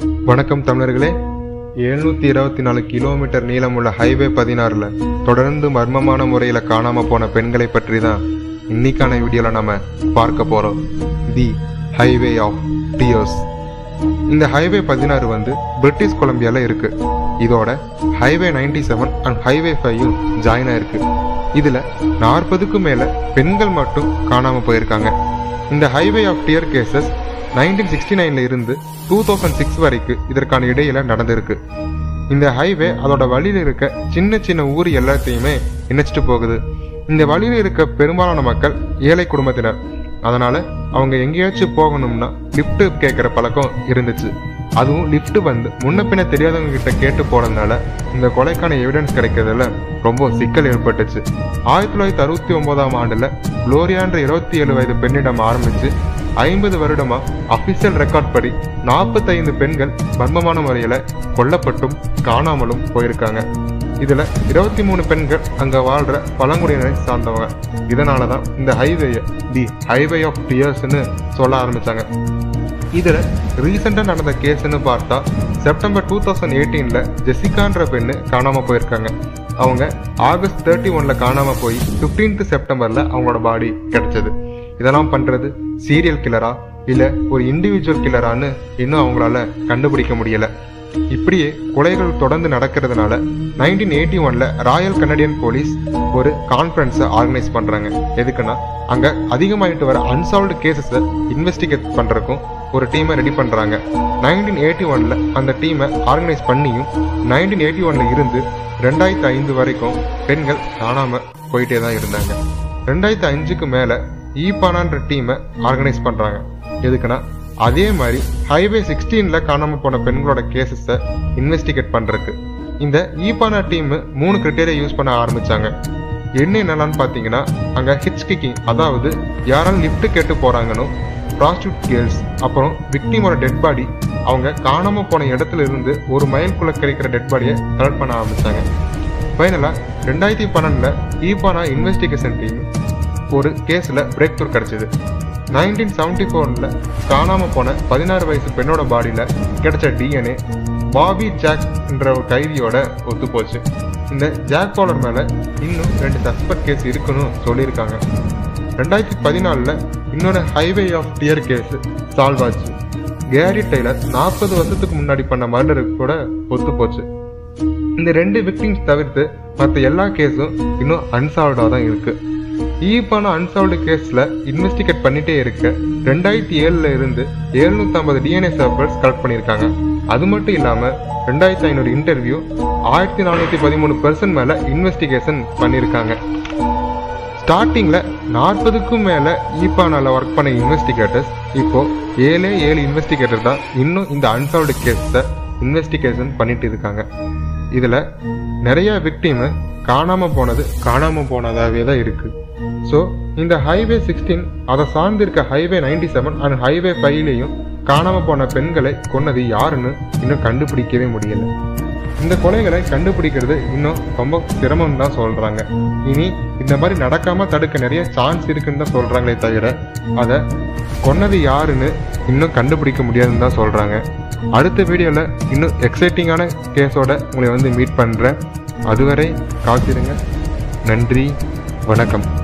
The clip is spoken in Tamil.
வணக்கம் தமிழர்களே. எழுநூத்தி இருபத்தி நாலு கிலோமீட்டர் நீளமுள்ள ஹைவே பதினாறுல தொடர்ந்து மர்மமான முறையில காணாம போன பெண்களை பற்றி தான் இன்னைக்கான வீடியோல நம்ம பார்க்க போறோம். The highway of tears. இந்த ஹைவே பதினாறு வந்து பிரிட்டிஷ் கொலம்பியால இருக்கு. இதோட ஹைவே 97 செவன் அண்ட் ஹைவே ஃபைவும் ஜாயின் ஆயிருக்கு. இதுல நாற்பதுக்கும் மேல பெண்கள் மட்டும் காணாம போயிருக்காங்க. இந்த highway of tear cases nineteen sixty நைன்ல இருந்து டூ தௌசண்ட் சிக்ஸ் வரைக்கும் இதற்கான இடையில நடந்திருக்கு. இந்த ஹைவே அதோட வழியில் இருக்க சின்ன சின்ன ஊர் எல்லாத்தையுமே இணைச்சிட்டு போகுது. இந்த வழியில் இருக்க பெரும்பாலான மக்கள் ஏழை குடும்பத்தினர். அதனால அவங்க எங்கேயாச்சும் போகணும்னா லிஃப்ட் கேட்குற பழக்கம் இருந்துச்சு. அதுவும் லிஃப்ட் வந்து முன்ன பின்ன தெரியாதவங்க கிட்ட கேட்டு போனதுனால இந்த கொலைக்கான எவிடன்ஸ் கிடைக்கிறதுல ரொம்ப சிக்கல் ஏற்பட்டுச்சு. ஆயிரத்தி தொள்ளாயிரத்தி அறுபத்தி ஒன்பதாம் ஆண்டுல குளோரியான்ற இருபத்தி ஏழு வயது பெண்ணிடம் ஆரம்பிச்சு ஐம்பது வருடமா அபிஷியல் ரெக்கார்ட் படி நாற்பத்தைந்து பெண்கள் மர்மமான முறையில கொல்லப்பட்டும் காணாமலும் போயிருக்காங்க. இதுல இருபத்தி மூணு பெண்கள் அங்க வாழ்ற பழங்குடியினரை சார்ந்தவங்க. இதனாலதான் இந்த ஹைவேயை தி ஹைவே ஆஃப் டியர்ஸ்னு சொல்ல ஆரம்பிச்சாங்க. இதுல ரீசெண்டாக நடந்த கேஸ்னு பார்த்தா செப்டம்பர் டூ தௌசண்ட் எயிட்டீன்ல ஜெசிகான்ற பெண்ணு காணாம போயிருக்காங்க. அவங்க ஆகஸ்ட் தேர்ட்டி ஒன்ல காணாம போய் 15th செப்டம்பர்ல அவங்களோட பாடி கிடைச்சது. இதெல்லாம் பண்றது சீரியல் கில்லரா இல்ல ஒரு இண்டிவிஜுவல் கில்லரான்னு இன்னும் அவங்களால கண்டுபிடிக்க முடியல. இப்படியே கொலைகள் தொடர்ந்து நடக்கிறதுனால நைன்டீன் எயிட்டி ஒன்ல ராயல் கனடியன் போலீஸ் ஒரு கான்ஃபரன்ஸை ஆர்கனைஸ் பண்றாங்க. எதுக்குன்னா அங்க அதிகமாயிட்டு வர அன்சால்வ்டு கேசஸை இன்வெஸ்டிகேட் பண்றதுக்கும் ஒரு டீமை ரெடி பண்றாங்க. நைன்டீன் எயிட்டி ஒன்ல அந்த டீமை ஆர்கனைஸ் பண்ணியும் நைன்டீன் எயிட்டி ஒன்ல இருந்து ரெண்டாயிரத்தி ஐந்து வரைக்கும் பெண்கள் காணாம போயிட்டே தான் இருந்தாங்க. ரெண்டாயிரத்தி அஞ்சுக்கு மேல ஈபானான்ற டீமை ஆர்கனைஸ் பண்ணுறாங்க எதுக்குன்னா அதே மாதிரி ஹைவே சிக்ஸ்டீனில் காணாமல் போன பெண்களோட கேசஸை இன்வெஸ்டிகேட் பண்ணுறதுக்கு இந்த ஈபானா டீம் மூணு கிரிட்டேரியா யூஸ் பண்ண ஆரம்பித்தாங்க என்ன என்னென்னு பார்த்தீங்கன்னா அங்கே ஹிட்ச் கிக்கிங் அதாவது யாராலும் லிஃப்ட் கேட்டு போகிறாங்கன்னு ப்ராஸ்டியூட் கேர்ள்ஸ் அப்புறம் விக்டிமோட டெட் பாடி அவங்க காணாமல் போன இடத்துல இருந்து ஒரு மைல்குள்ளே கிடைக்கிற டெட் பாடியை கலெக்ட் பண்ண ஆரம்பித்தாங்க ஃபைனலாக ரெண்டாயிரத்தி பன்னெண்டில் ஈபானா இன்வெஸ்டிகேஷன் டீம் ஒரு கேஸில் பிரேக் த்ரூ கிடச்சிது. நைன்டீன் செவன்டி ஃபோரில் காணாமல் போன பதினாறு வயசு பெண்ணோட பாடியில் கிடைச்ச டிஎன்ஏ பாபி ஜாக் என்ற ஒரு கைதியோட ஒத்து போச்சு இந்த ஜாக் பாலர் மேலே இன்னும் ரெண்டு சஸ்பெக்ட் கேஸ் இருக்குன்னு சொல்லியிருக்காங்க. ரெண்டாயிரத்தி பதினாலில் இன்னொரு highway of tear case solve ஆச்சு. கேரி டெய்லர் நாற்பது வருஷத்துக்கு முன்னாடி பண்ண மர்டருக்கு கூட ஒத்து போச்சு இந்த ரெண்டு விக்டிம்ஸ் தவிர்த்து மற்ற எல்லா கேஸும் இன்னும் அன்சால்வ்டாக தான் இருக்குது ஈப்பான அன்சால்வ்டு கேஸில் இன்வெஸ்டிகேட் பண்ணிட்டே இருக்க ரெண்டாயிரத்தி ஏழில் இருந்து எழுநூற்றம்பது டிஎன்ஏ சாம்பிள்ஸ் கலெக்ட் பண்ணியிருக்காங்க. அது மட்டும் இல்லாமல் ரெண்டாயிரத்தி ஐநூறு இன்டர்வியூ ஆயிரத்தி நானூற்றி பதிமூணு பெர்சன்ட் மேலே இன்வெஸ்டிகேஷன் பண்ணியிருக்காங்க. ஸ்டார்டிங்கில் நாற்பதுக்கும் மேலே ஈப்பானால ஒர்க் பண்ண இன்வெஸ்டிகேட்டர்ஸ் இப்போ ஏழே ஏழு இன்வெஸ்டிகேட்டர் தான் இன்னும் இந்த அன்சால்வ்டு கேஸை இன்வெஸ்டிகேஷன் பண்ணிட்டு இருக்காங்க. இதில் நிறைய விக்டிம் காணாமல் போனது காணாமல் போனதாகவே தான் இருக்குது ஸோ இந்த ஹைவே சிக்ஸ்டீன் அதை சார்ந்திருக்க highway ninety seven and highway ஃபைவ்லேயும் காணாமல் போன பெண்களை கொன்னது யாருன்னு இன்னும் கண்டுபிடிக்கவே முடியல. இந்த கொலைகளை கண்டுபிடிக்கிறது இன்னும் ரொம்ப சிரமம் தான் சொல்கிறாங்க இனி இந்த மாதிரி நடக்காமல் தடுக்க நிறைய சான்ஸ் இருக்குன்னு தான் சொல்கிறாங்களே தவிர அதை கொன்னது யாருன்னு இன்னும் கண்டுபிடிக்க முடியாதுன்னு தான் சொல்கிறாங்க அடுத்த வீடியோவில் இன்னும் எக்ஸைட்டிங்கான கேஸோட உங்களை வந்து மீட் பண்ணுறேன் அதுவரை காத்திருங்க. நன்றி வணக்கம்.